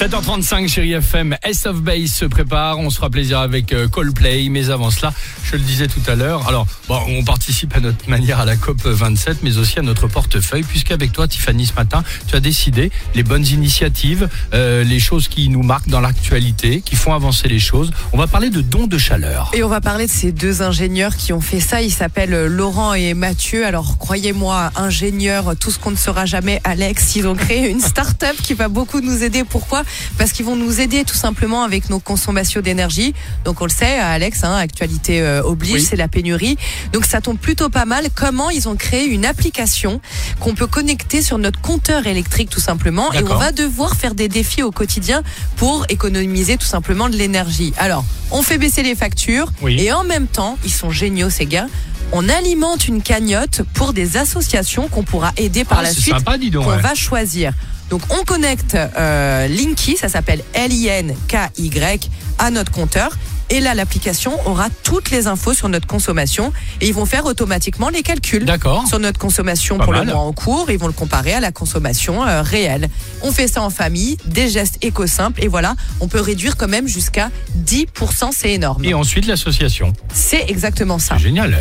7h35, chérie FM, S of Base se prépare. On se fera plaisir avec euh, Coldplay. Mais avant cela, je le disais tout à l'heure. Alors, bon, on participe à notre manière à la COP 27, mais aussi à notre portefeuille, puisqu'avec toi, Tiffany, ce matin, tu as décidé les bonnes initiatives, euh, les choses qui nous marquent dans l'actualité, qui font avancer les choses. On va parler de dons de chaleur. Et on va parler de ces deux ingénieurs qui ont fait ça. Ils s'appellent euh, Laurent et Mathieu. Alors, croyez-moi, ingénieurs, tout ce qu'on ne sera jamais, Alex, ils ont créé une start-up qui va beaucoup nous aider. Pourquoi? Parce qu'ils vont nous aider tout simplement avec nos consommations d'énergie. Donc, on le sait, Alex, hein, actualité euh, oblige, Oui. c'est la pénurie. Donc, ça tombe plutôt pas mal. Comment ils ont créé une application qu'on peut connecter sur notre compteur électrique tout simplement. Et on va devoir faire des défis au quotidien pour économiser tout simplement de l'énergie. Alors, on fait baisser les factures Oui. et en même temps, ils sont géniaux ces gars. On alimente une cagnotte pour des associations qu'on pourra aider par Ah, la suite qu'on ouais. va choisir. Donc on connecte euh, Linky, ça s'appelle L-I-N-K-Y, à notre compteur. Et là, l'application aura toutes les infos sur notre consommation et ils vont faire automatiquement les calculs D'accord. sur notre consommation Pas pour mal. le mois en cours. Ils vont le comparer à la consommation euh, réelle. On fait ça en famille, des gestes éco simples et voilà, on peut réduire quand même jusqu'à 10%, c'est énorme. Et ensuite, l'association. C'est exactement ça. C'est génial.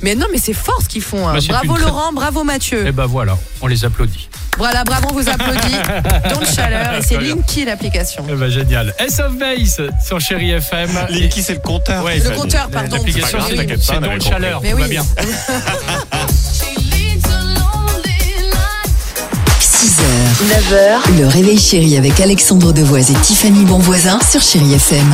Mais non, mais c'est fort ce qu'ils font. hein. Bah, c'est bravo une très- Laurent, bravo Mathieu. Et ben voilà, on les applaudit. Voilà, bravo, on vous applaudit. Don de chaleur et c'est. Linky l'application. Eh ben génial. S of Base sur Chérie FM. Linky, c'est le compteur. Ouais, Le compteur, pardon. L'application, C'est don de compris. chaleur. Mais oui. va bien. 6h, 9h, le réveil chéri avec Alexandre Devoise et Tiffany Bonvoisin sur Chéri FM.